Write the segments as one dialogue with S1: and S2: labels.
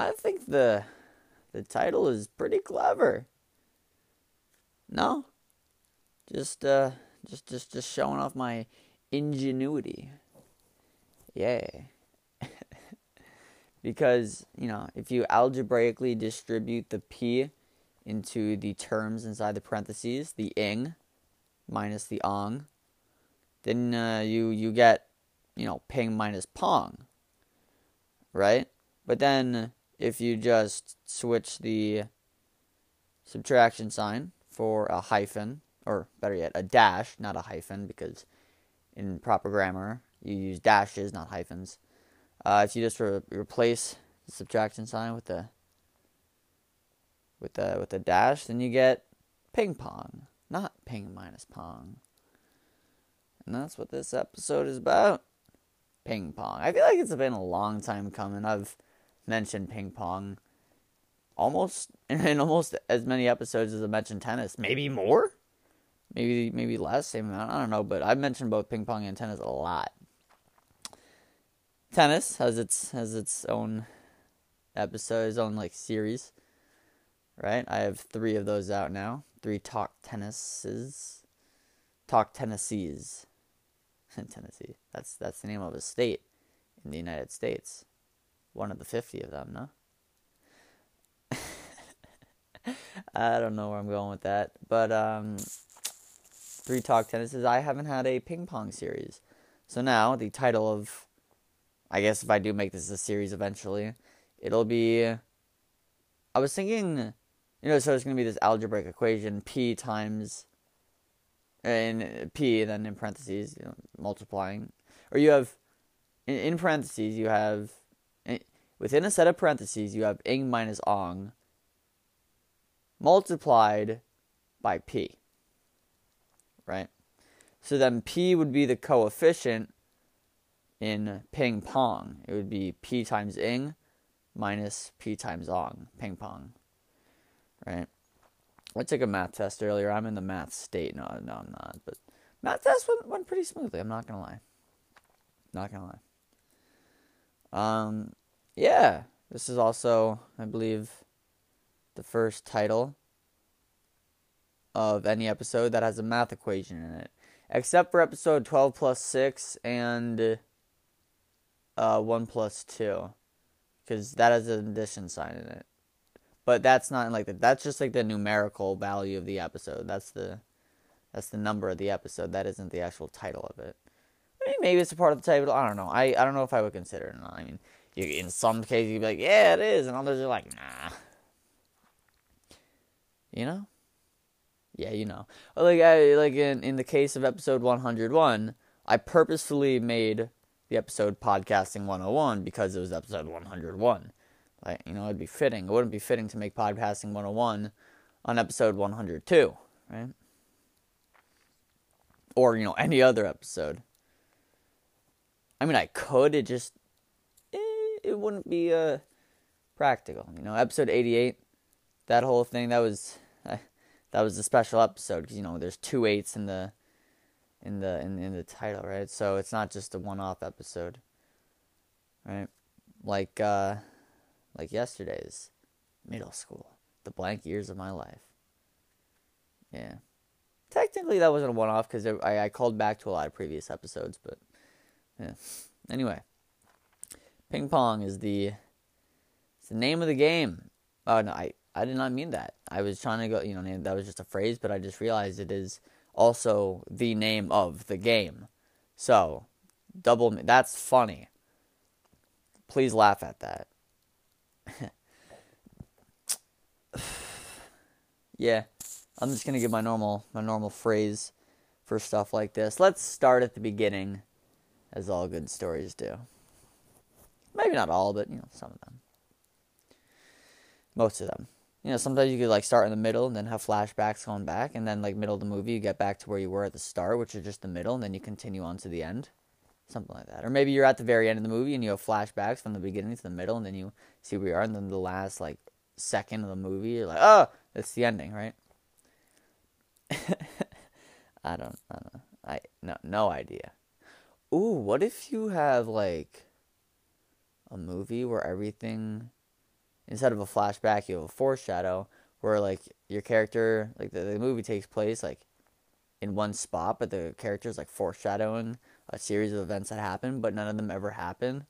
S1: I think the the title is pretty clever. No? Just uh just just just showing off my ingenuity. Yeah. because, you know, if you algebraically distribute the p into the terms inside the parentheses, the ing minus the ong, then uh, you you get, you know, ping minus pong. Right? But then if you just switch the subtraction sign for a hyphen, or better yet, a dash, not a hyphen, because in proper grammar you use dashes, not hyphens. Uh, if you just re- replace the subtraction sign with the with the with the dash, then you get ping pong, not ping minus pong. And that's what this episode is about. Ping pong. I feel like it's been a long time coming. I've mentioned ping pong almost in almost as many episodes as I mentioned tennis. Maybe more? Maybe maybe less, same amount. I don't know, but I've mentioned both ping pong and tennis a lot. Tennis has its has its own episode, its own like series. Right? I have three of those out now. Three talk tennises. Talk Tennessees. Tennessee. That's that's the name of a state in the United States. One of the fifty of them, no? I don't know where I'm going with that. But um three talk tennises, I haven't had a ping pong series. So now the title of I guess if I do make this a series eventually, it'll be I was thinking you know, so it's gonna be this algebraic equation P times and P then in parentheses, you know, multiplying. Or you have in, in parentheses you have within a set of parentheses you have ing minus ong multiplied by p. Right? So then p would be the coefficient in ping pong. It would be p times ing minus p times ong, ping pong. Right? I took a math test earlier. I'm in the math state. No, no, I'm not. But math test went, went pretty smoothly. I'm not gonna lie. Not gonna lie. Um, yeah, this is also, I believe, the first title of any episode that has a math equation in it, except for episode 12 plus 6 and uh, 1 plus 2, because that has an addition sign in it. But that's not like that. That's just like the numerical value of the episode. That's the that's the number of the episode. That isn't the actual title of it. I mean, maybe it's a part of the title. I don't know. I, I don't know if I would consider it or not. I mean, you, in some cases you'd be like, yeah, it is, and others are like, nah. You know? Yeah, you know. Like I, like in in the case of episode 101, I purposefully made the episode podcasting 101 because it was episode 101. Like, you know, it'd be fitting. It wouldn't be fitting to make podcasting 101 on episode 102, right? Or, you know, any other episode. I mean, I could, it just it wouldn't be uh practical, you know. Episode 88, that whole thing, that was that was a special episode because you know there's two eights in the in the in, in the title, right? So it's not just a one-off episode, right? Like uh, like yesterday's middle school, the blank years of my life. Yeah, technically that wasn't a one-off because I I called back to a lot of previous episodes, but yeah. Anyway, ping pong is the it's the name of the game. Oh no, I I did not mean that. I was trying to go, you know, that was just a phrase, but I just realized it is also the name of the game. So, double, that's funny. Please laugh at that. yeah, I'm just gonna give my normal, my normal phrase for stuff like this. Let's start at the beginning, as all good stories do. Maybe not all, but you know, some of them. Most of them you know, sometimes you could like start in the middle and then have flashbacks going back, and then like middle of the movie, you get back to where you were at the start, which is just the middle, and then you continue on to the end, something like that. Or maybe you're at the very end of the movie and you have flashbacks from the beginning to the middle, and then you see where you are, and then the last like second of the movie, you're like, oh, it's the ending, right? I don't, I don't. I no, no idea. Ooh, what if you have like a movie where everything instead of a flashback, you have a foreshadow where like your character, like the, the movie takes place like in one spot, but the character's like foreshadowing a series of events that happen, but none of them ever happen,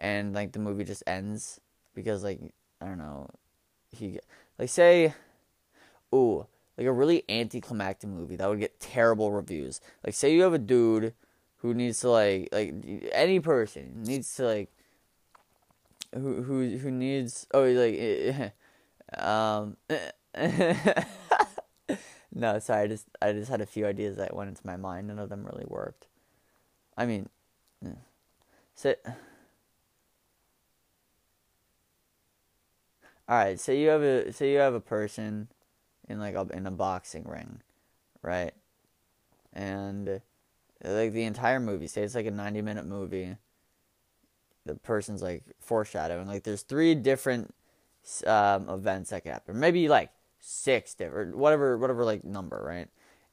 S1: and like the movie just ends because like I don't know, he like say, ooh, like a really anticlimactic movie that would get terrible reviews. Like say you have a dude who needs to like like any person needs to like who who who needs oh like um no sorry I just I just had a few ideas that went into my mind. None of them really worked. I mean so all right say you have a say you have a person in like a in a boxing ring right? And like the entire movie say it's like a 90 minute movie the person's like foreshadowing. Like there's three different um, events that could happen. Maybe like six different whatever whatever like number right?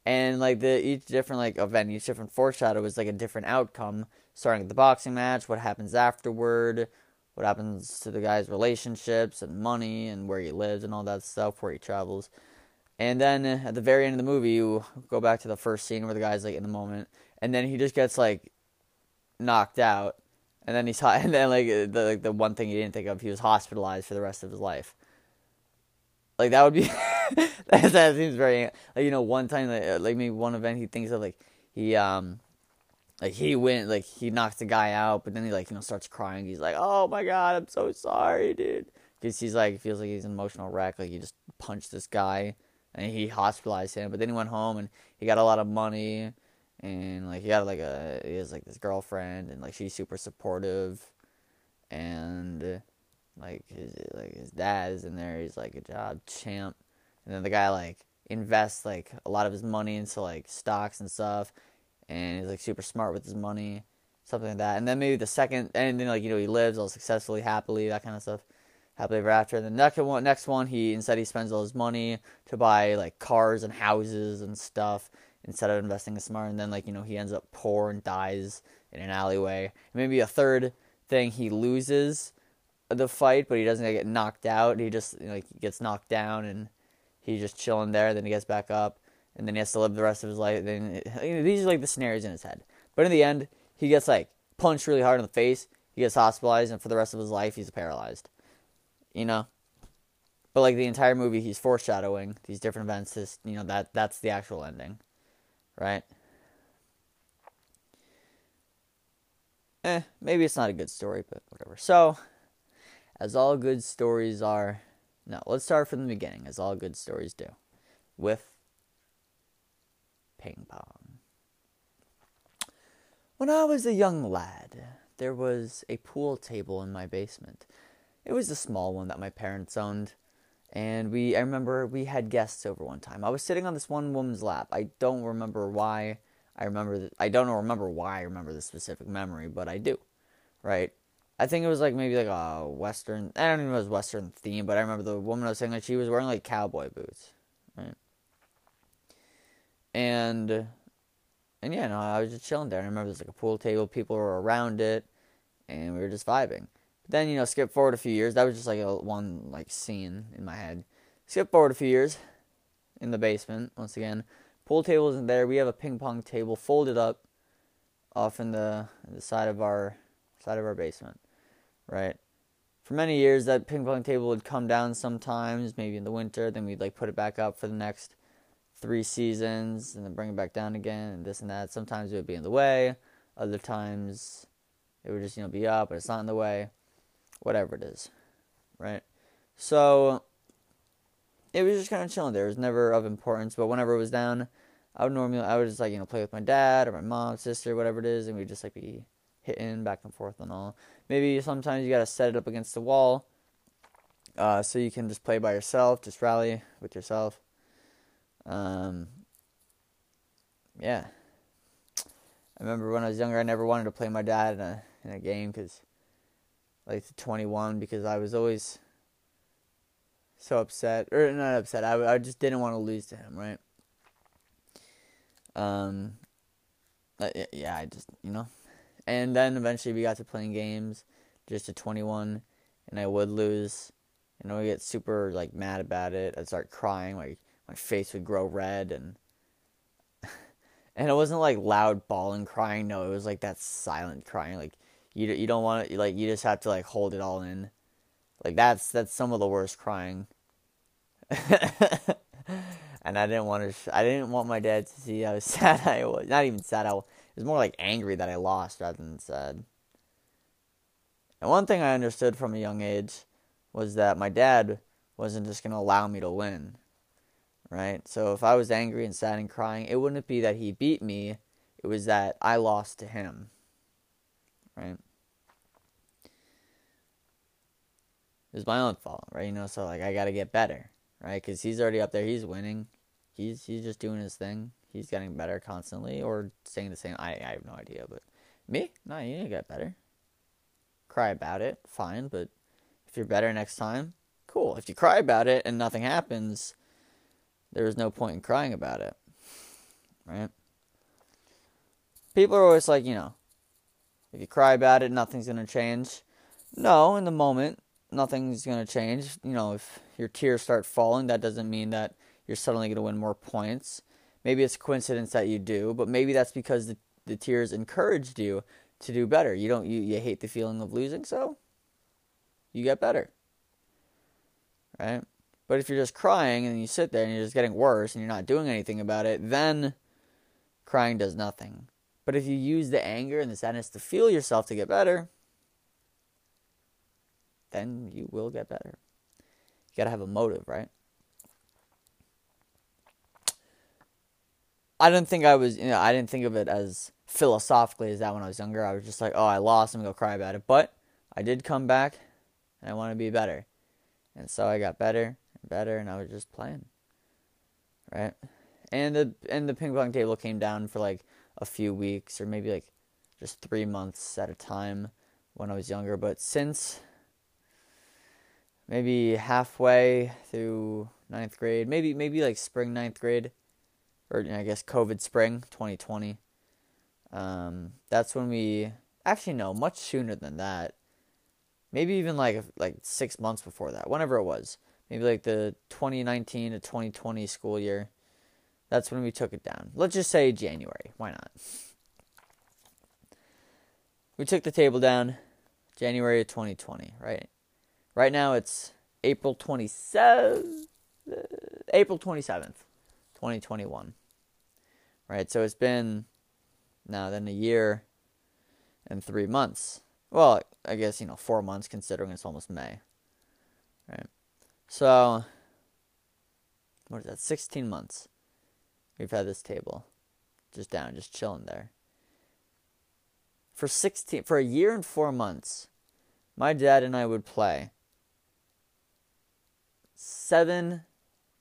S1: And like the each different like event each different foreshadow is like a different outcome. Starting at the boxing match what happens afterward what happens to the guy's relationships and money and where he lives and all that stuff where he travels. And then at the very end of the movie you go back to the first scene where the guy's like in the moment. And then he just gets like knocked out, and then he's and then like the like the one thing he didn't think of, he was hospitalized for the rest of his life. Like that would be that, that seems very like you know one time like, uh, like maybe one event he thinks of like he um like he went like he knocks the guy out, but then he like you know starts crying. He's like, "Oh my god, I'm so sorry, dude," because he's like feels like he's an emotional wreck. Like he just punched this guy and he hospitalized him, but then he went home and he got a lot of money and like he had like a he has like this girlfriend and like she's super supportive and like his like his dad is in there he's like a job champ and then the guy like invests like a lot of his money into like stocks and stuff and he's like super smart with his money something like that and then maybe the second and then like you know he lives all successfully happily that kind of stuff happily ever after and the next one next one he instead he spends all his money to buy like cars and houses and stuff instead of investing in smart. And then like you know he ends up poor and dies in an alleyway. maybe a third thing he loses the fight, but he doesn't get knocked out. He just like gets knocked down and he's just chilling there. Then he gets back up and then he has to live the rest of his life. Then these are like the scenarios in his head. But in the end, he gets like punched really hard in the face. He gets hospitalized, and for the rest of his life, he's paralyzed. You know. But like the entire movie, he's foreshadowing these different events. This, you know, that that's the actual ending right? Eh, maybe it's not a good story, but whatever. So, as all good stories are, no, let's start from the beginning, as all good stories do, with ping pong. When I was a young lad, there was a pool table in my basement. It was a small one that my parents owned and we I remember we had guests over one time. I was sitting on this one woman's lap. I don't remember why. I remember I don't remember why I remember this specific memory, but I do. Right? I think it was like maybe like a western. I don't even know if it was western theme, but I remember the woman I was saying like she was wearing like cowboy boots, right? And and yeah, no, I was just chilling there. I remember there's like a pool table, people were around it, and we were just vibing. Then you know, skip forward a few years. That was just like a one like scene in my head. Skip forward a few years in the basement once again. Pool table isn't there. We have a ping pong table folded up off in the the side of our side of our basement, right? For many years, that ping pong table would come down sometimes, maybe in the winter. Then we'd like put it back up for the next three seasons, and then bring it back down again, and this and that. Sometimes it would be in the way. Other times, it would just you know be up, but it's not in the way whatever it is, right? So it was just kind of chilling there. It was never of importance, but whenever it was down, I would normally I would just like you know play with my dad or my mom, sister, whatever it is, and we'd just like be hitting back and forth and all. Maybe sometimes you gotta set it up against the wall, uh, so you can just play by yourself, just rally with yourself. Um, yeah. I remember when I was younger, I never wanted to play my dad in a in a game because like to 21 because I was always so upset or not upset. I I just didn't want to lose to him, right? Um uh, yeah, I just, you know. And then eventually we got to playing games just to 21 and I would lose and I would get super like mad about it. I'd start crying, like my face would grow red, and and it wasn't like loud bawling crying. No, it was like that silent crying. Like you you don't want to like you just have to like hold it all in. Like that's that's some of the worst crying. and I didn't want to. Sh- I didn't want my dad to see how sad I was. Not even sad. I was more like angry that I lost rather than sad. And one thing I understood from a young age was that my dad wasn't just gonna allow me to win. Right. So if I was angry and sad and crying, it wouldn't be that he beat me. It was that I lost to him. Right. It was my own fault, right? You know, so like I got to get better, right? Because he's already up there, he's winning, he's he's just doing his thing. He's getting better constantly, or staying the same. I I have no idea, but me, no, you need to get better. Cry about it, fine, but if you're better next time, cool. If you cry about it and nothing happens, there is no point in crying about it, right? People are always like, you know, if you cry about it, nothing's gonna change. No, in the moment, nothing's gonna change. You know, if your tears start falling, that doesn't mean that you're suddenly going to win more points. Maybe it's a coincidence that you do, but maybe that's because the, the tears encouraged you to do better. You don't you, you hate the feeling of losing, so you get better. Right? But if you're just crying and you sit there and you're just getting worse and you're not doing anything about it, then crying does nothing. But if you use the anger and the sadness to feel yourself to get better, then you will get better. You got to have a motive, right? I didn't think I was, you know, I didn't think of it as philosophically as that when I was younger. I was just like, oh, I lost, I'm gonna go cry about it. But I did come back, and I want to be better, and so I got better and better, and I was just playing, right? And the and the ping pong table came down for like a few weeks or maybe like just three months at a time when I was younger. But since maybe halfway through ninth grade, maybe maybe like spring ninth grade or I guess COVID spring 2020. Um, that's when we actually no, much sooner than that. Maybe even like like six months before that, whenever it was. Maybe like the 2019 to 2020 school year. That's when we took it down. Let's just say January. Why not? We took the table down January of 2020, right? Right now it's April 27th, April 27th, 2021 right? So it's been now then a year and three months. Well, I guess you know four months considering it's almost May, right? So what is that? Sixteen months. We've had this table, just down, just chilling there. For sixteen, for a year and four months, my dad and I would play seven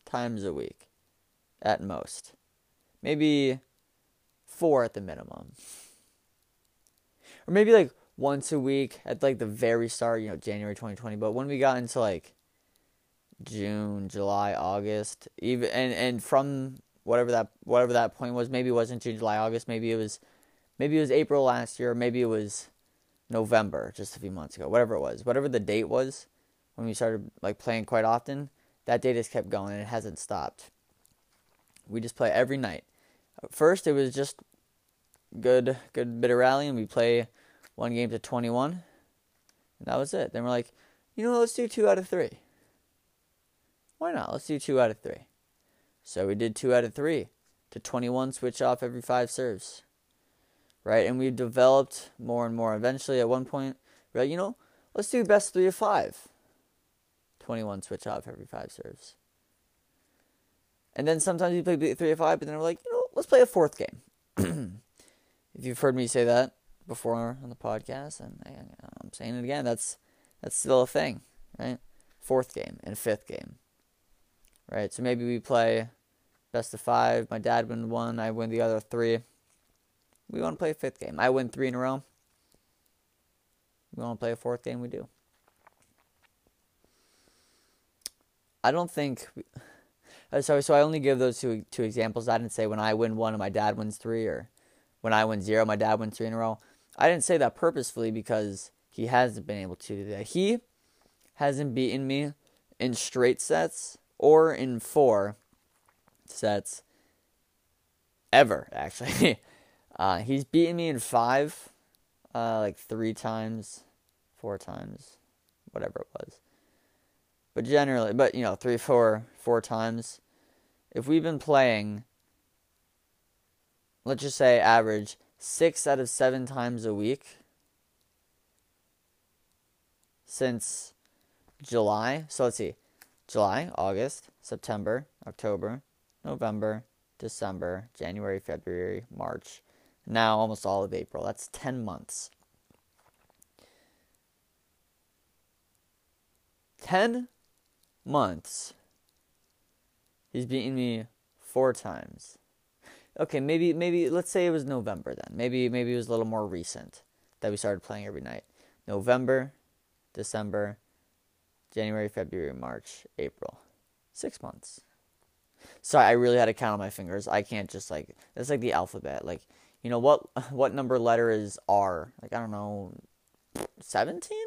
S1: times a week, at most maybe four at the minimum. Or maybe like once a week at like the very start, you know, January 2020. But when we got into like June, July, August, even and and from whatever that whatever that point was, maybe it wasn't June, July, August, maybe it was maybe it was April last year, maybe it was November, just a few months ago, whatever it was, whatever the date was when we started like playing quite often, that date has kept going and it hasn't stopped. We just play every night first it was just good good bit of rallying. We play one game to 21, and that was it. Then we're like, you know, let's do two out of three. Why not? Let's do two out of three. So we did two out of three to 21, switch off every five serves. Right, and we developed more and more. Eventually, at one point, we're you know, let's do best three of five. 21 switch off every five serves. And then sometimes we play three of five, but then we're like, you know, let's play a fourth game. if you've heard me say that before on the podcast, and I'm saying it again, that's that's still a thing, right? Fourth game and fifth game, right? So maybe we play best of five. My dad wins one, I win the other three. We want to play a fifth game. I win three in a row. We want to play a fourth game. We do. I don't think. Uh, so so I only give those two two examples. I didn't say when I win one and my dad wins three, or when I win zero, my dad wins three in a row. I didn't say that purposefully because he hasn't been able to do that. He hasn't beaten me in straight sets or in four sets ever, actually. uh, he's beaten me in five, uh, like three times, four times, whatever it was. But generally, but you know, three, four, four times. If we've been playing, let's just say average six out of seven times a week since July. So let's see July, August, September, October, November, December, January, February, March. Now almost all of April. That's 10 months. 10 months. He's beaten me four times. Okay, maybe maybe let's say it was November then. Maybe maybe it was a little more recent that we started playing every night. November, December, January, February, March, April. 6 months. Sorry, I really had to count on my fingers. I can't just like it's like the alphabet. Like, you know what what number letter is R? Like I don't know 17?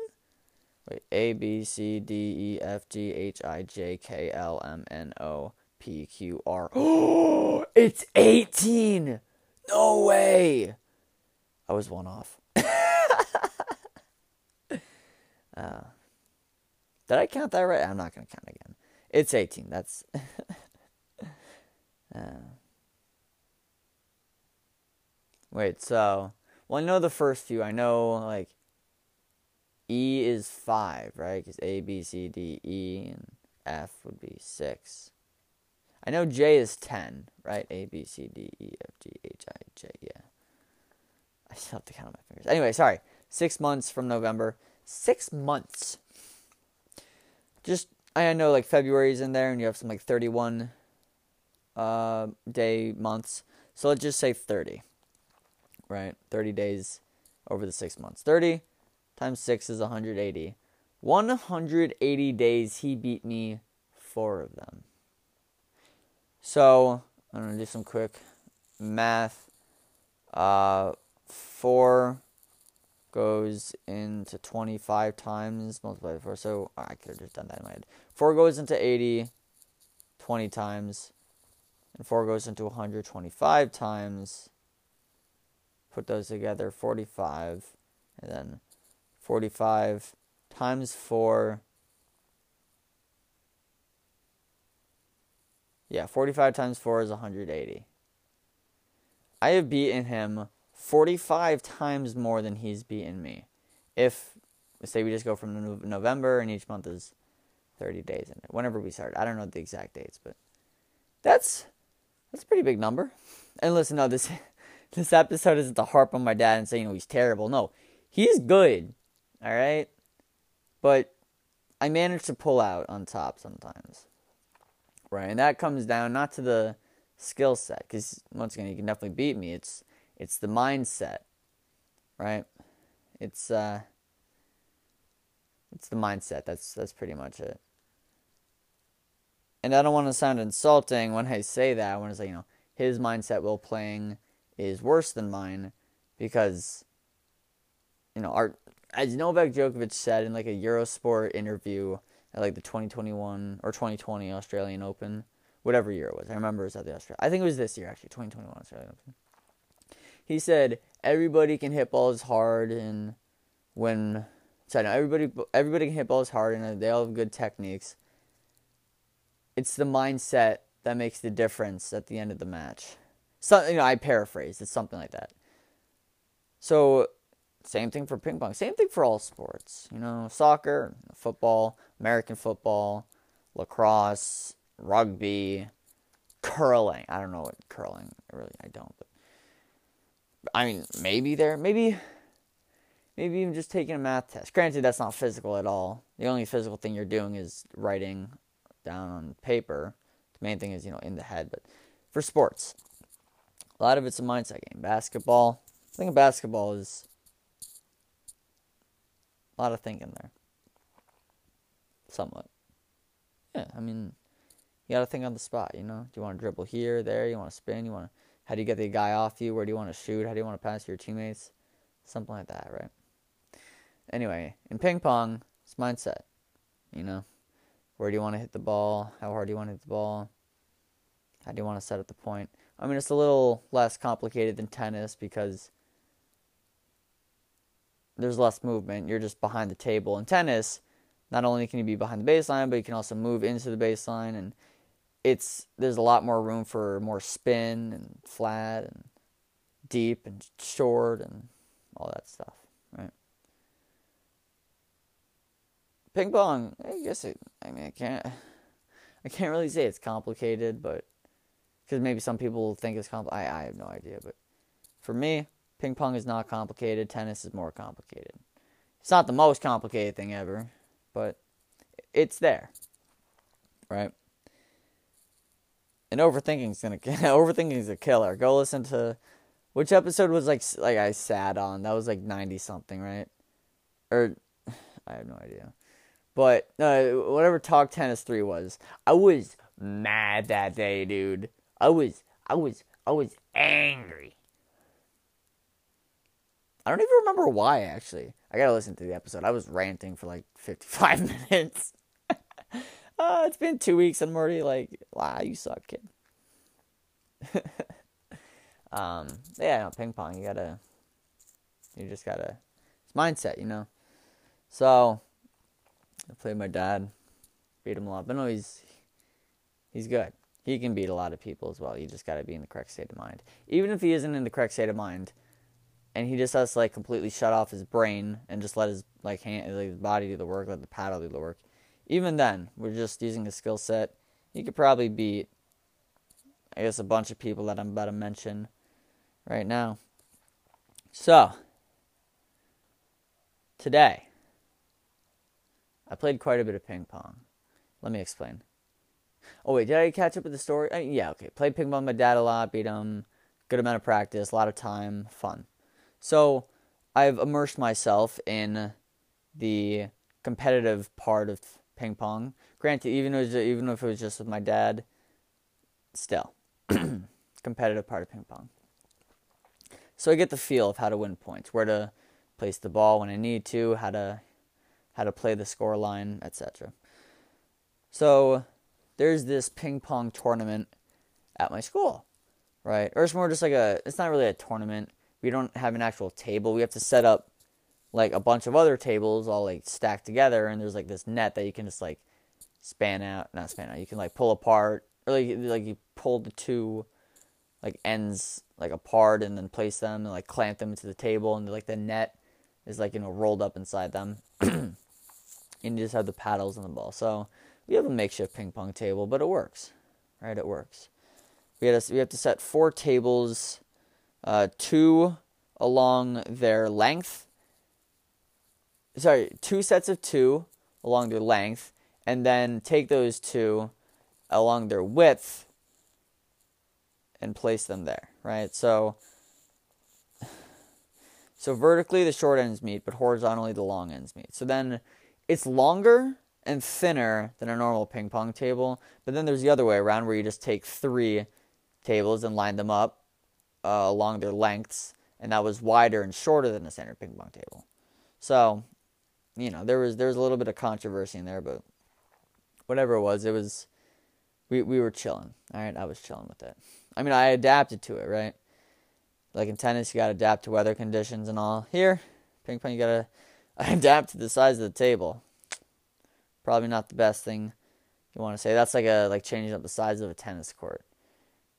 S1: Wait, A B C D E F G H I J K L M N O P Q R. Oh, it's 18. No way. I was one off. uh, did I count that right? I'm not going to count again. It's 18. That's. uh, wait, so. Well, I know the first few. I know, like, E is 5, right? Because A, B, C, D, E, and F would be 6. I know J is 10, right? A, B, C, D, E, F, G, H, I, J, yeah. I still have to count on my fingers. Anyway, sorry. Six months from November. Six months. Just, I know like February's in there and you have some like 31 uh, day months. So let's just say 30, right? 30 days over the six months. 30 times 6 is 180. 180 days he beat me four of them. So I'm gonna do some quick math. Uh, four goes into 25 times multiplied by four. So I could have just done that in my head. Four goes into 80 20 times, and four goes into 125 times. Put those together, 45, and then 45 times 4. Yeah, 45 times 4 is 180. I have beaten him 45 times more than he's beaten me. If, say, we just go from November and each month is 30 days in it, whenever we start. I don't know the exact dates, but that's that's a pretty big number. And listen, no, this this episode isn't to harp on my dad and say, you know, he's terrible. No, he's good. All right. But I manage to pull out on top sometimes. Right. And that comes down not to the skill set, because once again, you can definitely beat me. It's it's the mindset. Right? It's uh it's the mindset. That's that's pretty much it. And I don't want to sound insulting when I say that. I want to say, you know, his mindset while playing is worse than mine because you know, our as Novak Djokovic said in like a Eurosport interview at like the 2021 or 2020 Australian Open, whatever year it was. I remember it was at the Australian. I think it was this year actually, 2021 Australian Open. He said everybody can hit balls hard and when so no, everybody everybody can hit balls hard and they all have good techniques. It's the mindset that makes the difference at the end of the match. So you know, I paraphrase. It's something like that. So same thing for ping pong. Same thing for all sports. You know, soccer, football, American football, lacrosse, rugby, curling. I don't know what curling. Really, I don't. But I mean, maybe there. Maybe. Maybe even just taking a math test. Granted, that's not physical at all. The only physical thing you're doing is writing down on paper. The main thing is, you know, in the head. But for sports, a lot of it's a mindset game. Basketball. I think basketball is a lot of thinking there. Somewhat. Yeah, I mean, you got to think on the spot, you know? Do you want to dribble here, there? You want to spin? You want to. How do you get the guy off you? Where do you want to shoot? How do you want to pass your teammates? Something like that, right? Anyway, in ping pong, it's mindset. You know? Where do you want to hit the ball? How hard do you want to hit the ball? How do you want to set up the point? I mean, it's a little less complicated than tennis because there's less movement. You're just behind the table. In tennis, not only can you be behind the baseline, but you can also move into the baseline, and it's there's a lot more room for more spin and flat and deep and short and all that stuff, right? Ping pong, I guess it. I mean, I can't. I can't really say it's complicated, but because maybe some people think it's complicated. I, I have no idea, but for me, ping pong is not complicated. Tennis is more complicated. It's not the most complicated thing ever, but it's there, right? And overthinking is gonna overthinking is a killer. Go listen to which episode was like like I sat on. That was like ninety something, right? Or I have no idea. But uh, whatever Talk Tennis three was, I was mad that day, dude. I was, I was, I was angry. I don't even remember why, actually. I gotta listen to the episode. I was ranting for like 55 minutes. uh, it's been two weeks and I'm already like, wow, you suck, kid. um, yeah, no, ping pong, you gotta, you just gotta, it's mindset, you know? So, I played my dad, beat him a lot, but no, he's, he's good he can beat a lot of people as well. You just got to be in the correct state of mind. Even if he isn't in the correct state of mind, and he just has to like completely shut off his brain and just let his like hand, like his body do the work, let the paddle do the work. Even then, we're just using a skill set. He could probably beat, I guess, a bunch of people that I'm about to mention right now. So, today, I played quite a bit of ping pong. Let me explain. Oh wait, did I catch up with the story? I mean, yeah, okay. Played ping pong with my dad a lot, beat him. Good amount of practice, a lot of time, fun. So I've immersed myself in the competitive part of ping pong. Granted, even if, was, even if it was just with my dad, still competitive part of ping pong. So I get the feel of how to win points, where to place the ball when I need to, how to how to play the score line, etc. So there's this ping pong tournament at my school, right? Or it's more just like a, it's not really a tournament. We don't have an actual table. We have to set up like a bunch of other tables all like stacked together, and there's like this net that you can just like span out, not span out. You can like pull apart, or like like you pull the two like ends like apart and then place them and like clamp them into the table, and like the net is like you know rolled up inside them. and you just have the paddles and the ball. So we have a makeshift ping pong table, but it works, right? It works. We had we have to set four tables, uh, two along their length. Sorry, two sets of two along their length, and then take those two along their width and place them there, right? So, so vertically the short ends meet, but horizontally the long ends meet. So then it's longer and thinner than a normal ping pong table. But then there's the other way around where you just take three tables and line them up uh, along their lengths, and that was wider and shorter than a standard ping pong table. So, you know, there was there was a little bit of controversy in there, but whatever it was, it was we we were chilling. All right, I was chilling with it. I mean, I adapted to it, right? Like in tennis, you got to adapt to weather conditions and all. Here, ping pong, you got to adapt to the size of the table probably not the best thing you want to say. That's like a like changing up the size of a tennis court,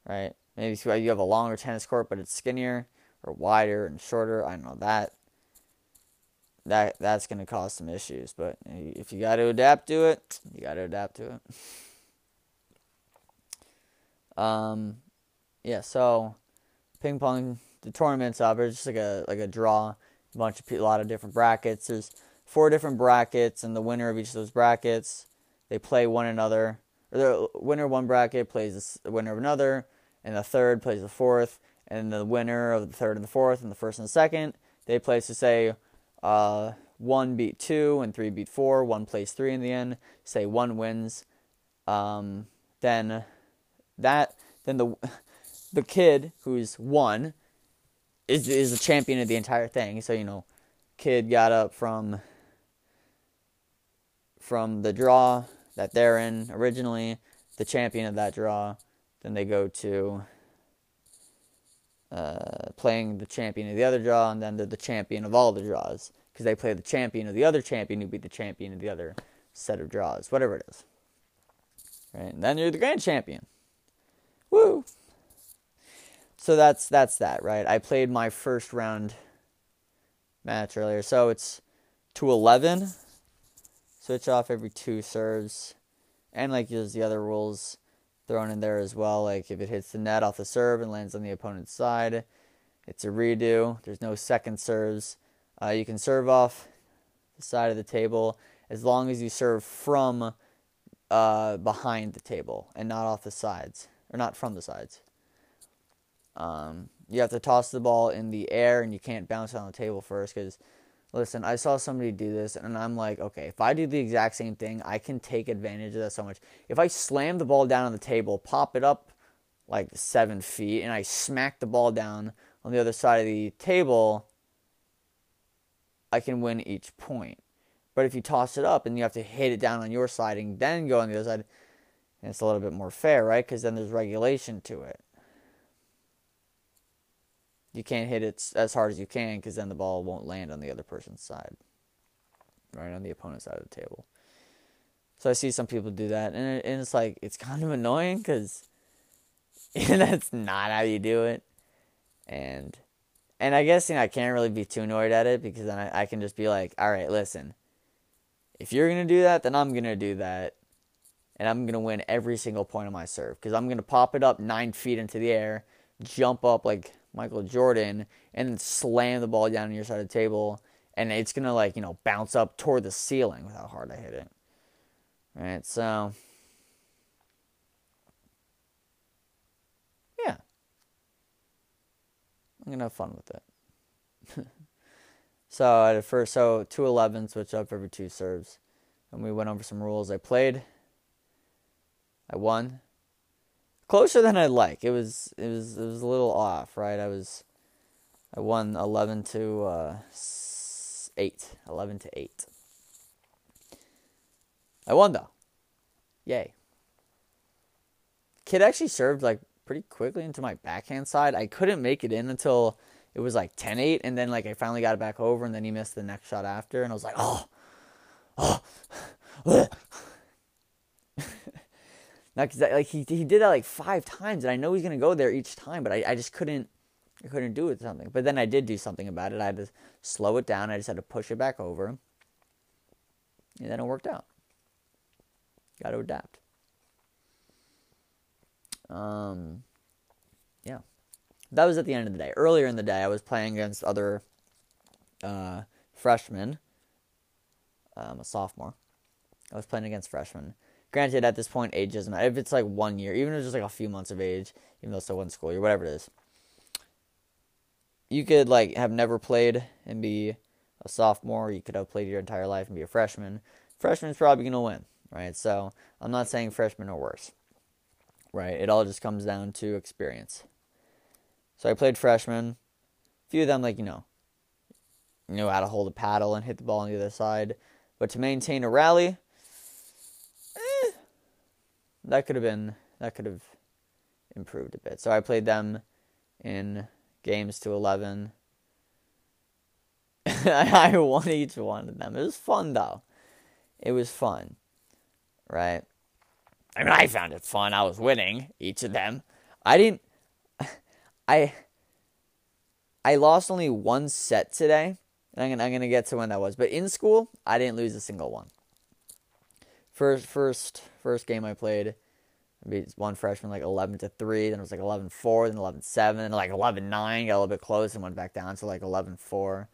S1: right? Maybe you have a longer tennis court, but it's skinnier or wider and shorter. I don't know that. That that's gonna cause some issues, but if you got to adapt to it, you got to adapt to it. Um, yeah. So, ping pong, the tournament's up. It's just like a like a draw, a bunch of a lot of different brackets. There's four different brackets, and the winner of each of those brackets they play one another. Or the winner of one bracket plays the winner of another, and the third plays the fourth, and the winner of the third and the fourth, and the first and the second they play to say uh, one beat two and three beat four. One plays three in the end. Say one wins. Um, then that then the the kid who's won is is the champion of the entire thing. So you know, kid got up from from the draw that they're in originally, the champion of that draw. Then they go to uh, playing the champion of the other draw, and then they're the champion of all the draws because they play the champion of the other champion who beat the champion of the other set of draws, whatever it is. Right, and then you're the grand champion. Woo! So that's that's that, right? I played my first round match earlier, so it's to eleven. Switch off every two serves, and like there's the other rules thrown in there as well. Like if it hits the net off the serve and lands on the opponent's side, it's a redo. There's no second serves. Uh, you can serve off the side of the table as long as you serve from uh, behind the table and not off the sides or not from the sides. Um, you have to toss the ball in the air and you can't bounce it on the table first because listen, I saw somebody do this and I'm like, okay, if I do the exact same thing, I can take advantage of that so much. If I slam the ball down on the table, pop it up like seven feet, and I smack the ball down on the other side of the table, I can win each point. But if you toss it up and you have to hit it down on your side and then go on the other side, it's a little bit more fair, right? Because then there's regulation to it you can't hit it as hard as you can because then the ball won't land on the other person's side, right on the opponent's side of the table. So I see some people do that, and, it, and it's like it's kind of annoying because that's not how you do it, and and I guess you know I can't really be too annoyed at it because then I, I can just be like, all right, listen, if you're gonna do that, then I'm gonna do that, and I'm gonna win every single point of my serve because I'm gonna pop it up nine feet into the air, jump up like Michael Jordan and slam the ball down on your side of the table, and it's gonna like you know bounce up toward the ceiling with how hard I hit it. Right, so yeah, I'm gonna have fun with it. so at first, so two eleven switch up every two serves, and we went over some rules. I played. I won closer than I'd like. It was it was it was a little off, right? I was I won 11 to uh, 8. 11 to 8. I won though. Yay. Kid actually served like pretty quickly into my backhand side. I couldn't make it in until it was like 10-8 and then like I finally got it back over and then he missed the next shot after and I was like, "Oh. Oh. Now, cause like he he did that like five times, and I know he's gonna go there each time, but I, I just couldn't I couldn't do it something. But then I did do something about it. I had to slow it down. I just had to push it back over, and then it worked out. Got to adapt. Um, yeah, that was at the end of the day. Earlier in the day, I was playing against other uh, freshmen. I'm um, a sophomore. I was playing against freshmen Granted, at this point, age doesn't matter. If it's like one year, even if it's just like a few months of age, even though it's still one school year, whatever it is, you could like have never played and be a sophomore. You could have played your entire life and be a freshman. Freshman's probably gonna win, right? So I'm not saying freshmen are worse, right? It all just comes down to experience. So I played freshman. A few of them, like you know, knew how to hold a paddle and hit the ball on the other side, but to maintain a rally that could have been that could have improved a bit. So I played them in games to eleven. I won each one of them. It was fun though. It was fun, right? I mean, I found it fun. I was winning each of them. I didn't. I. I lost only one set today, and I'm gonna, I'm gonna get to when that was. But in school, I didn't lose a single one. First, first, first game I played, beat one freshman like 11 to 3 then it was like 11 4 then 11 7 then like 11 9 got a little bit close and went back down to like 11 4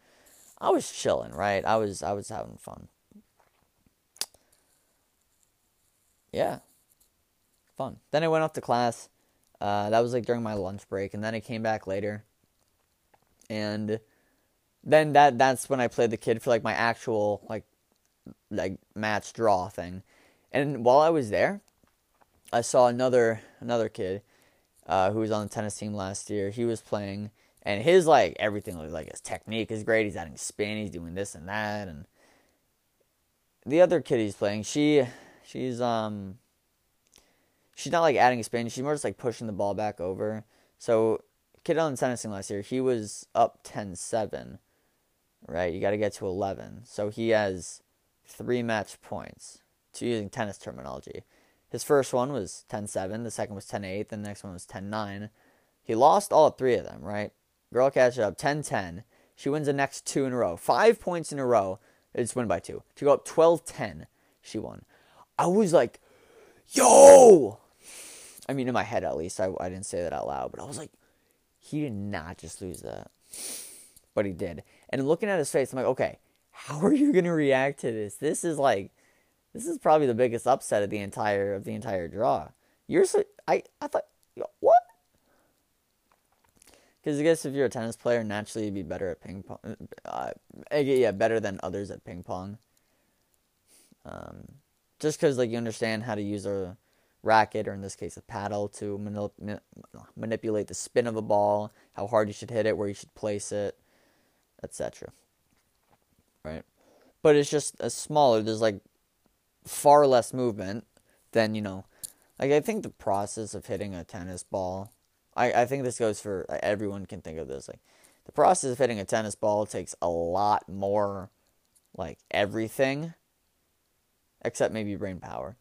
S1: i was chilling right? I was i was having fun. Yeah. Fun. Then i went off to class. Uh, that was like during my lunch break and then i came back later. And then that that's when i played the kid for like my actual like like match draw thing and while I was there, I saw another another kid uh, who was on the tennis team last year. He was playing, and his like everything like his technique is great. He's adding spin. He's doing this and that, and the other kid he's playing, she she's um she's not like adding spin. She's more just like pushing the ball back over. So kid on tennising last year, he was up 10-7, right? You got to get to 11. So he has three match points to using tennis terminology. His first one was 10-7, the second was 10-8, the next one was 10-9. He lost all three of them, right? Girl catch up 10-10. She wins the next two in a row. Five points in a row. It's win by two. To go up 12-10, she won. I was like, yo! I mean, in my head at least. I, I didn't say that out loud, but I was like, he did not just lose that. But he did. And looking at his face, I'm like, okay, how are you going to react to this? This is like, this is probably the biggest upset of the entire of the entire draw. You're so I I thought what? Because I guess if you're a tennis player, naturally you'd be better at ping pong. Uh, yeah, better than others at ping pong. Um, just because like you understand how to use a racket, or in this case a paddle, to manip- manipulate the spin of a ball, how hard you should hit it, where you should place it, etc. Right, but it's just a smaller. There's like far less movement than you know. Like I think the process of hitting a tennis ball, I I think this goes for everyone can think of this like the process of hitting a tennis ball takes a lot more like everything except maybe brain power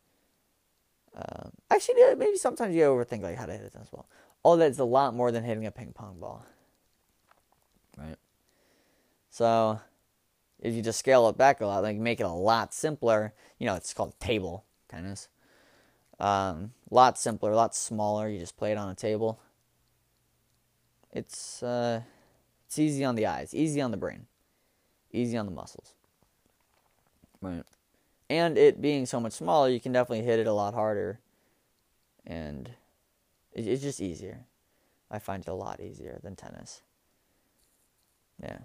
S1: um, actually, yeah, maybe sometimes you overthink like how to hit a tennis ball. All that's a lot more than hitting a ping pong ball, right? So, if you just scale it back a lot, like make it a lot simpler, you know, it's called table tennis. Um, a lot simpler, a lot smaller. You just play it on a table. It's uh, it's easy on the eyes, easy on the brain, easy on the muscles. Right and it being so much smaller, you can definitely hit it a lot harder, and it's just easier. I find it a lot easier than tennis. Yeah.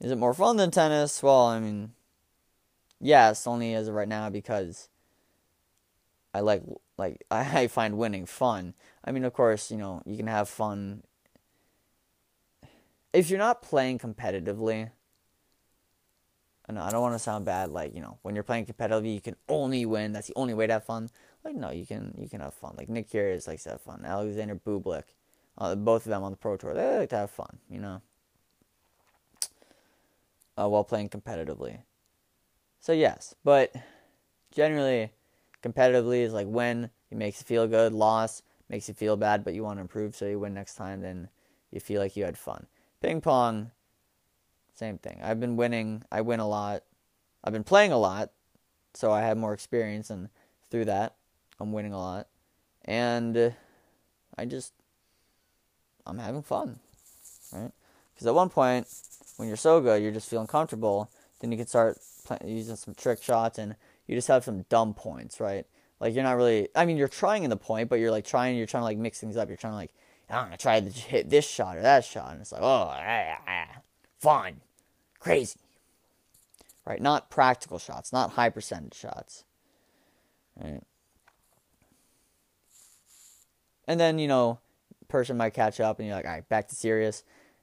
S1: Is it more fun than tennis? Well, I mean, yes, only as of right now because I like like I find winning fun. I mean, of course, you know, you can have fun if you're not playing competitively and I don't want to sound bad, like you know, when you're playing competitively, you can only win. That's the only way to have fun. Like no, you can you can have fun. Like Nick Kyrgios likes to have fun. Alexander Bublik, uh, both of them on the pro tour, they like to have fun. You know, uh, while playing competitively. So yes, but generally, competitively is like win. It makes you feel good. Loss makes you feel bad, but you want to improve, so you win next time. Then you feel like you had fun. Ping pong same thing. I've been winning. I win a lot. I've been playing a lot, so I have more experience, and through that, I'm winning a lot. And I just, I'm having fun, right? Because at one point, when you're so good, you're just feeling comfortable. Then you can start play, using some trick shots, and you just have some dumb points, right? Like you're not really. I mean, you're trying in the point, but you're like trying. You're trying to like mix things up. You're trying to like, I'm gonna try to hit this shot or that shot, and it's like, oh, ah, ah, fun, crazy. Right? Not practical shots, not high percentage shots. Right? And then, you know, person might catch up and you're like, all right, back to serious.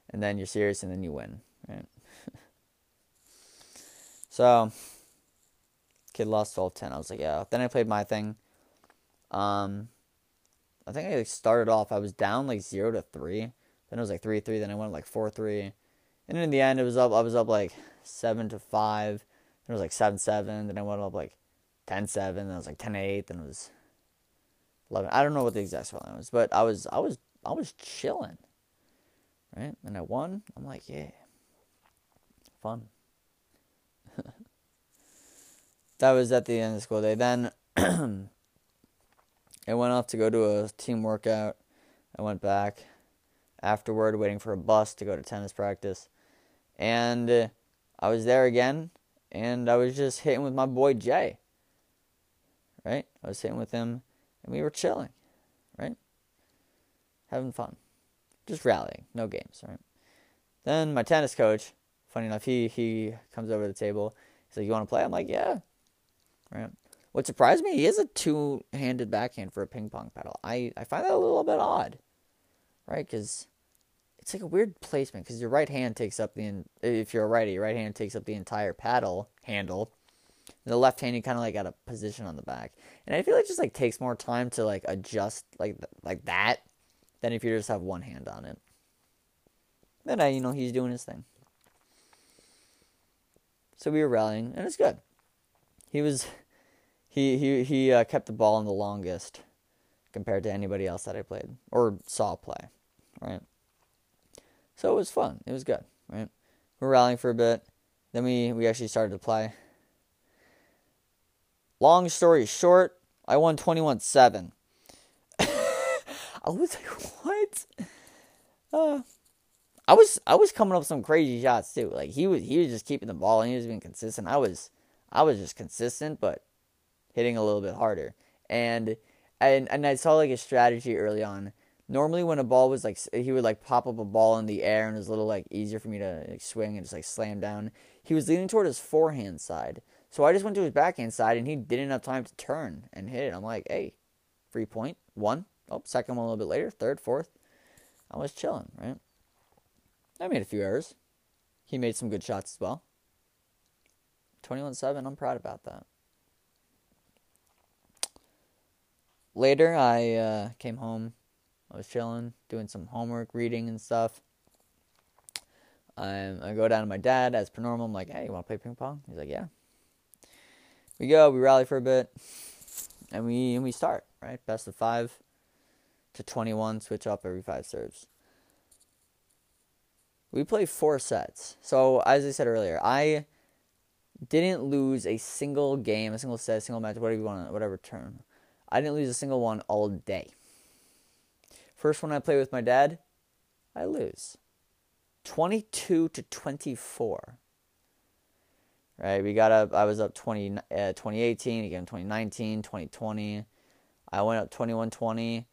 S1: And then you're serious and then you win. So, kid lost 12 10. I was like, yeah. Then I played my thing. Um, I think I started off, I was down like 0 to 3. Then it was like 3 3. Then I went like 4 3. And in the end, it was up. I was up like seven to five. Then it was like seven seven. Then I went up like 10-7. Then it was like 10-8. Then it was eleven. I don't know what the exact scoreline was, but I was I was I was chilling, right? And I won. I'm like, yeah, fun. that was at the end of the school day. Then I went off to go to a team workout. I went back afterward, waiting for a bus to go to tennis practice. And uh, I was there again, and I was just hitting with my boy Jay. Right? I was hitting with him, and we were chilling, right? Having fun. Just rallying, no games, right? Then my tennis coach, funny enough, he, he comes over to the table. He's like, You want to play? I'm like, Yeah. Right? What surprised me, he has a two handed backhand for a ping pong paddle. I, I find that a little bit odd, right? Because it's like a weird placement because your right hand takes up the if you're a righty, your right hand takes up the entire paddle handle, The left hand, you kind of like got a position on the back, and I feel like it just like takes more time to like adjust like like that than if you just have one hand on it. But I, you know, he's doing his thing. So we were rallying, and it's good. He was, he he he uh, kept the ball in the longest compared to anybody else that I played or saw play, right? So it was fun. It was good, right? We are rallying for a bit. Then we, we actually started to play. Long story short, I won 21 7. I was like, what? Uh, I was I was coming up with some crazy shots too. Like he was he was just keeping the ball and he was being consistent. I was I was just consistent but hitting a little bit harder. And and and I saw like a strategy early on. Normally when a ball was like he would like pop up a ball in the air and it was a little like easier for me to like, swing and just like slam down. He was leaning toward his forehand side. So I just went to his backhand side and he didn't have time to turn and hit it. I'm like, hey, free point, one. Oh, second one a little bit later, third, fourth. I was chilling, right? I made a few errors. He made some good shots as well. 21 7, I'm proud about that. Later, I uh, came home. I was chilling, doing some homework, reading, and stuff. Um, I go down to my dad as per normal. I'm like, hey, you want to play ping pong? He's like, yeah. We go, we rally for a bit, and we and we start right. Best of five to 21, switch up every five serves. We play four sets. So as I said earlier, I didn't lose a single game, a single set, a single match, whatever you want, whatever term. I didn't lose a single one all day. First one I play with my dad, I lose. 22 to 24. Right, we got up, I was up 20, uh, 2018, again 2019, 2020. I went up 21 20,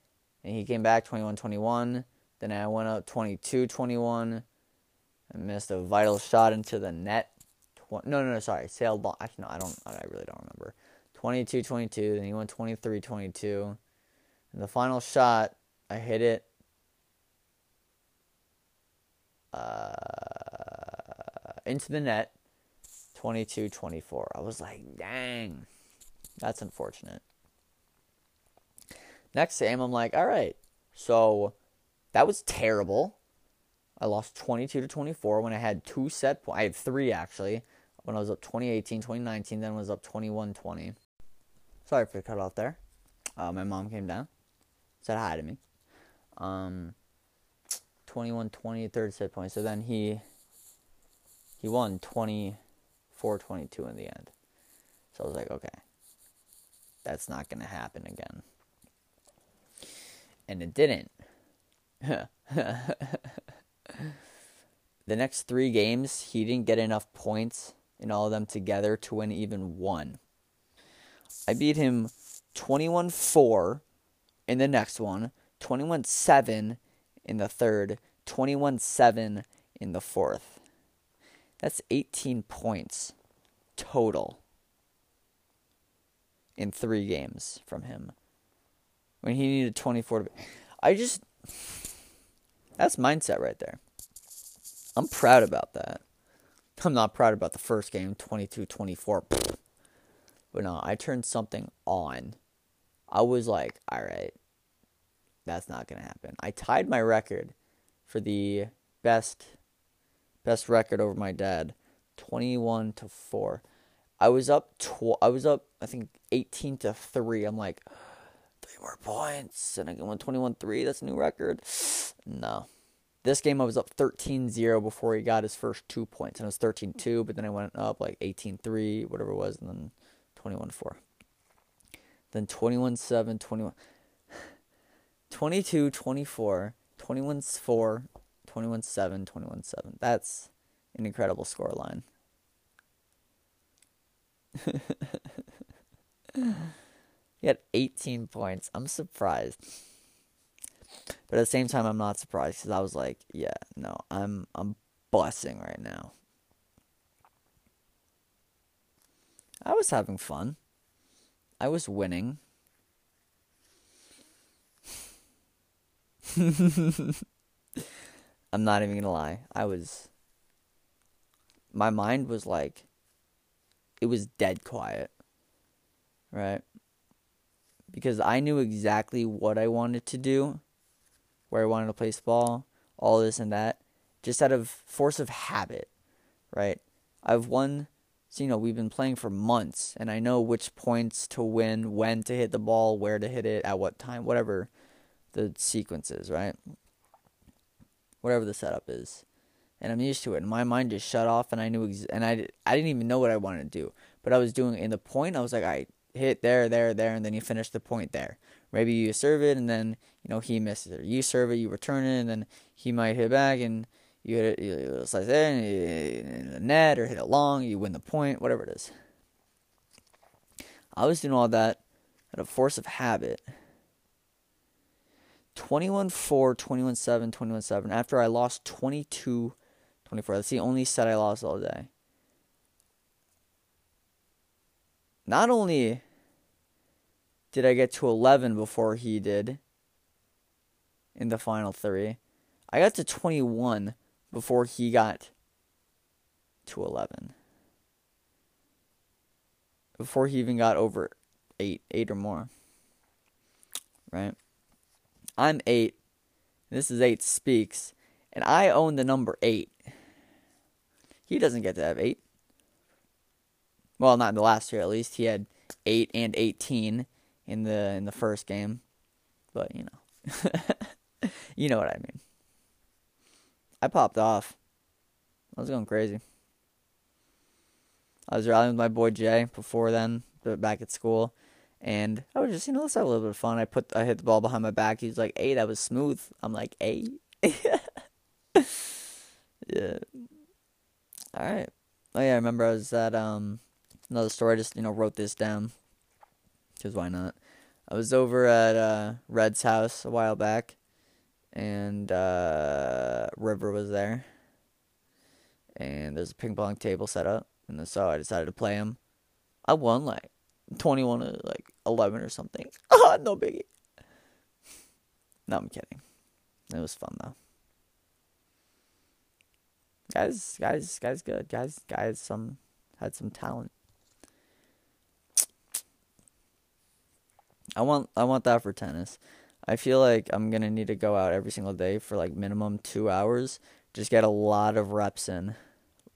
S1: and he came back 21 21. Then I went up 22 21. I missed a vital shot into the net. Tw- no, no, no, sorry. Sailed ball. Actually, no, I don't, I really don't remember. 22 22. Then he went 23 22. And the final shot, I hit it uh, into the net 22 24. I was like, dang, that's unfortunate. Next game, I'm like, all right, so that was terrible. I lost 22 to 24 when I had two set points. I had three actually. When I was up 2018, 2019, then was up 21 20. Sorry for the cut off there. Uh, my mom came down, said hi to me. Um, 21 20, third set point. So then he he won 24 22 in the end. So I was like, okay, that's not going to happen again. And it didn't. the next three games, he didn't get enough points in all of them together to win even one. I beat him 21 4 in the next one, 21 7 in the third, 21 7 in the fourth. That's 18 points total in three games from him. When he needed 24 to. I just. That's mindset right there. I'm proud about that. I'm not proud about the first game, 22 24. But no, I turned something on. I was like, all right, that's not going to happen. I tied my record for the best best record over my dad, 21 to 4. I was up tw- I was up I think 18 to 3. I'm like more points and I went 21-3. That's a new record. No. This game I was up 13-0 before he got his first two points. And it was 13-2, but then I went up like 18-3, whatever it was, and then 21-4. Then 21-7, 21 22 24, 21 4, 21 7, 21 7. That's an incredible score line. he had 18 points. I'm surprised. But at the same time, I'm not surprised because I was like, yeah, no, I'm I'm busting right now. I was having fun. I was winning. I'm not even gonna lie. I was. My mind was like it was dead quiet. Right? Because I knew exactly what I wanted to do, where I wanted to place the ball, all this and that, just out of force of habit, right? I've won so, you know, we've been playing for months, and I know which points to win, when to hit the ball, where to hit it, at what time, whatever the sequence is, right? Whatever the setup is. And I'm used to it. And my mind just shut off, and I knew, ex- and I, I didn't even know what I wanted to do. But I was doing in the point, I was like, I hit there, there, there, and then you finish the point there. Maybe you serve it, and then, you know, he misses it. You serve it, you return it, and then he might hit back, and you hit it, you slice there, and the net, or hit it long, you win the point, whatever it is. I was doing all that out of force of habit. 21 4, 21 7, 21 7. After I lost 22 24. That's the only set I lost all day. Not only did I get to 11 before he did in the final three, I got to 21 before he got to 11. Before he even got over 8, 8 or more. Right? I'm 8. This is 8 speaks. And I own the number 8. He doesn't get to have 8. Well, not in the last year at least. He had 8 and 18 in the in the first game. But, you know. you know what I mean. I popped off. I was going crazy. I was rallying with my boy Jay before then, but back at school, and I was just, you know, let's have a little bit of fun. I put, I hit the ball behind my back. He's like, "Hey, that was smooth." I'm like, "Hey." yeah. All right. Oh yeah, I remember I was at um another story. I just you know wrote this down because why not? I was over at uh, Red's house a while back, and uh, River was there. And there's a ping pong table set up, and so I decided to play him. I won like twenty one to like eleven or something. Oh, no biggie. No, I'm kidding. It was fun though. Guys, guys, guys, good. Guys, guys, some had some talent. I want, I want that for tennis. I feel like I'm gonna need to go out every single day for like minimum two hours. Just get a lot of reps in.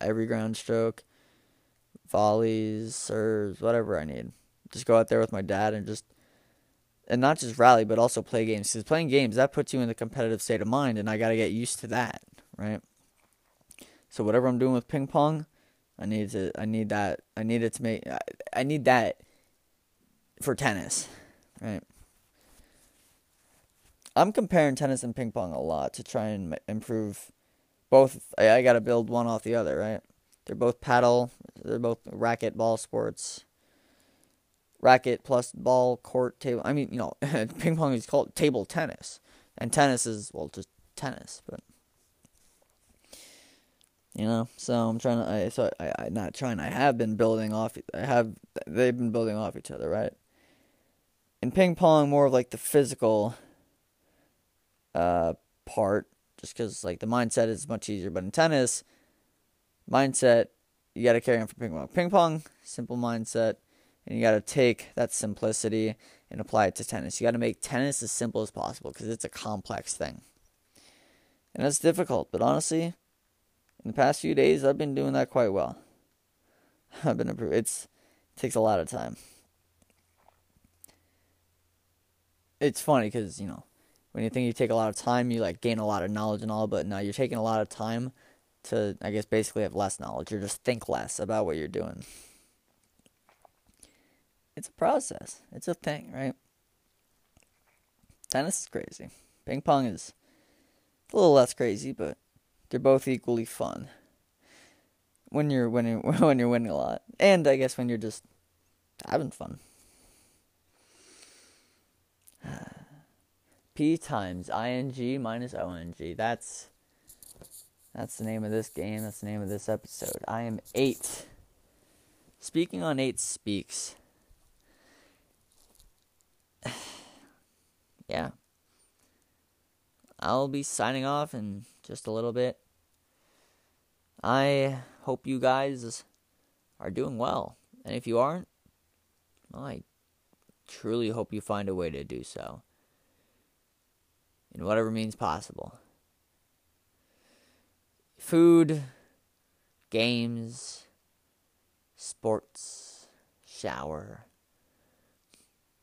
S1: Every ground stroke, volleys, serves, whatever I need. Just go out there with my dad and just and not just rally, but also play games. Because playing games that puts you in the competitive state of mind, and I got to get used to that, right? So whatever I'm doing with ping pong, I need to. I need that. I need it to make. I, I need that for tennis, right? I'm comparing tennis and ping pong a lot to try and improve both. I, I got to build one off the other, right? They're both paddle. They're both racket ball sports. Racket plus ball court table. I mean, you know, ping pong is called table tennis, and tennis is well just tennis, but you know. So I'm trying to. I so I I not trying. I have been building off. I have. They've been building off each other, right? In ping pong, more of like the physical uh, part, just because like the mindset is much easier. But in tennis, mindset you got to carry on for ping pong. Ping pong, simple mindset, and you got to take that simplicity and apply it to tennis. You got to make tennis as simple as possible because it's a complex thing, and it's difficult. But honestly, in the past few days, I've been doing that quite well. I've been improving. It's it takes a lot of time. It's funny because you know when you think you take a lot of time, you like gain a lot of knowledge and all, but now you're taking a lot of time to, I guess, basically have less knowledge or just think less about what you're doing. It's a process. It's a thing, right? Tennis is crazy. Ping pong is a little less crazy, but they're both equally fun. When you're winning, when you're winning a lot, and I guess when you're just having fun. P times ing minus ong. That's that's the name of this game. That's the name of this episode. I am eight. Speaking on eight speaks. yeah. I'll be signing off in just a little bit. I hope you guys are doing well. And if you aren't, well, I truly hope you find a way to do so in whatever means possible. Food, games, sports, shower,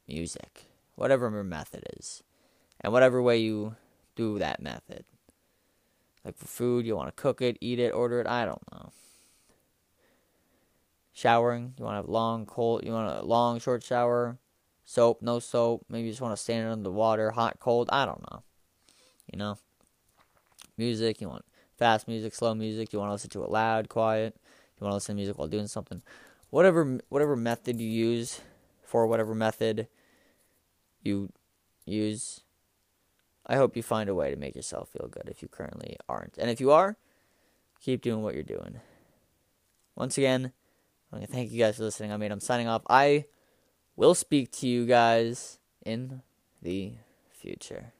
S1: music, whatever your method is, and whatever way you do that method. Like for food, you want to cook it, eat it, order it, I don't know. Showering, you want to have long, cold, you want a long, short shower, soap, no soap, maybe you just want to stand under the water, hot, cold, I don't know. You know? Music, you want fast music, slow music, you want to listen to it loud, quiet, you want to listen to music while doing something. Whatever whatever method you use for whatever method you use, I hope you find a way to make yourself feel good if you currently aren't. And if you are, keep doing what you're doing. Once again, I want to thank you guys for listening. I mean, I'm signing off. I will speak to you guys in the future.